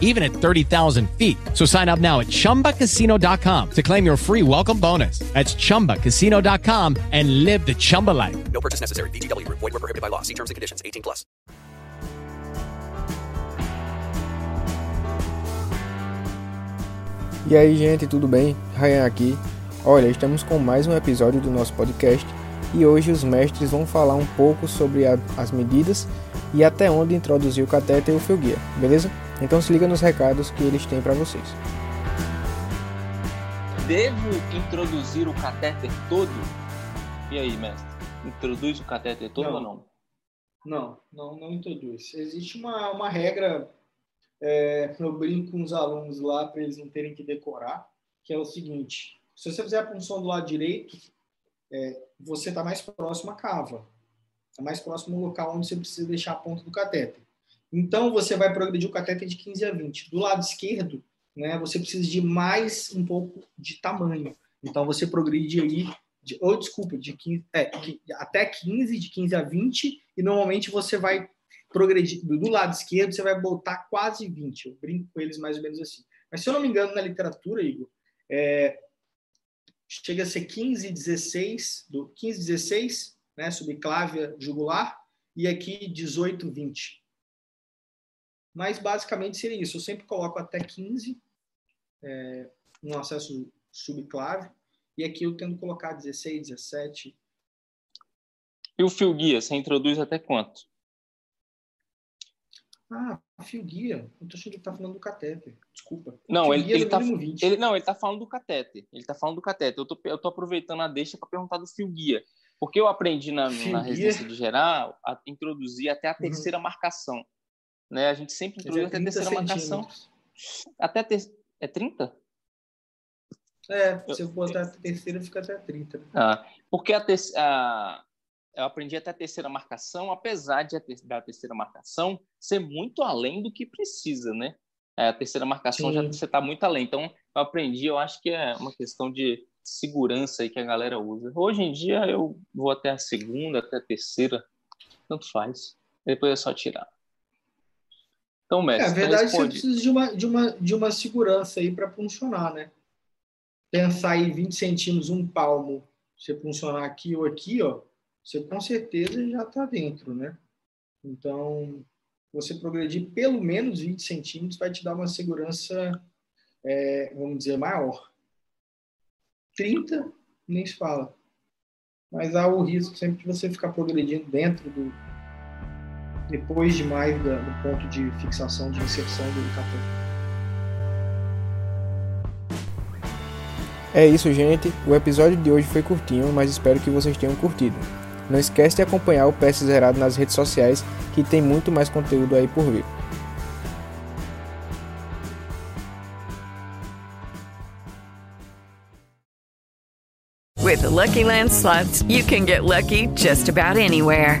even at 30,000 feet. So sign up now at chumbacasino.com to claim your free welcome bonus. That's chumbacasino.com and live the Chumba life. No purchase necessary. VGW Group. Void were prohibited by law. See terms and conditions. 18 plus. E aí, gente, tudo bem? Ryan aqui. Olha, estamos com mais um episódio do nosso podcast e hoje os mestres vão falar um pouco sobre a, as medidas e até onde introduzir o catéter e o fio guia, beleza? Então se liga nos recados que eles têm para vocês. Devo introduzir o catéter todo? E aí, mestre? Introduz o catéter todo Não. ou não? Não, não, não introduz. Existe uma, uma regra, é, eu brinco com os alunos lá para eles não terem que decorar, que é o seguinte: se você fizer a punção do lado direito, é, você está mais próximo à cava, está mais próximo ao local onde você precisa deixar a ponta do catéter. Então você vai progredir o catéter de 15 a 20. Do lado esquerdo, né, você precisa de mais um pouco de tamanho. Então você progride aí, de, ou desculpa, de 15, é, até 15, de 15 a 20, e normalmente você vai progredir do lado esquerdo, você vai botar quase 20. Eu brinco com eles mais ou menos assim. Mas se eu não me engano, na literatura, Igor, é, chega a ser 15, 16, do 15, 16, né, subclávia jugular, e aqui 18, 20. Mas basicamente seria isso. Eu sempre coloco até 15 é, no acesso subclave, e aqui eu tento colocar 16, 17. E o fio guia, você introduz até quanto? Ah, fio guia. Eu tô achando que ele tá falando do catéter. Desculpa. Não, ele, ele tá, mínimo 20. ele, não, ele tá falando do catéter. Ele tá falando do catéter. Eu tô, eu tô aproveitando a deixa para perguntar do fio guia. Porque eu aprendi na, na residência de geral a introduzir até a terceira marcação. Né? A gente sempre é até a 30 terceira marcação. Até ter... É 30? É, se eu botar a terceira, fica até 30. né? Ah, porque a, ter- a- eu aprendi até a terceira marcação, apesar de a ter- da terceira marcação ser muito além do que precisa, né? É, a terceira marcação já Sim. você está muito além. Então, eu aprendi, eu acho que é uma questão de segurança aí que a galera usa. Hoje em dia, eu vou até a segunda, até a terceira, tanto faz. Depois é só tirar. Então, É, mestre, a verdade é que você responde. precisa de uma, de uma, de uma segurança aí para funcionar, né? Pensar aí 20 centímetros, um palmo, você funcionar aqui ou aqui, ó, você com certeza já está dentro, né? Então, você progredir pelo menos 20 centímetros vai te dar uma segurança, é, vamos dizer, maior. 30, nem se fala. Mas há o risco sempre de você ficar progredindo dentro do, depois demais da- do ponto de fixação, de inserção do catéter. É isso, gente. O episódio de hoje foi curtinho, mas espero que vocês tenham curtido. Não esquece de acompanhar o PS Zerado nas redes sociais, que tem muito mais conteúdo aí por vir. With the Lucky Land slots, you can get lucky just about anywhere.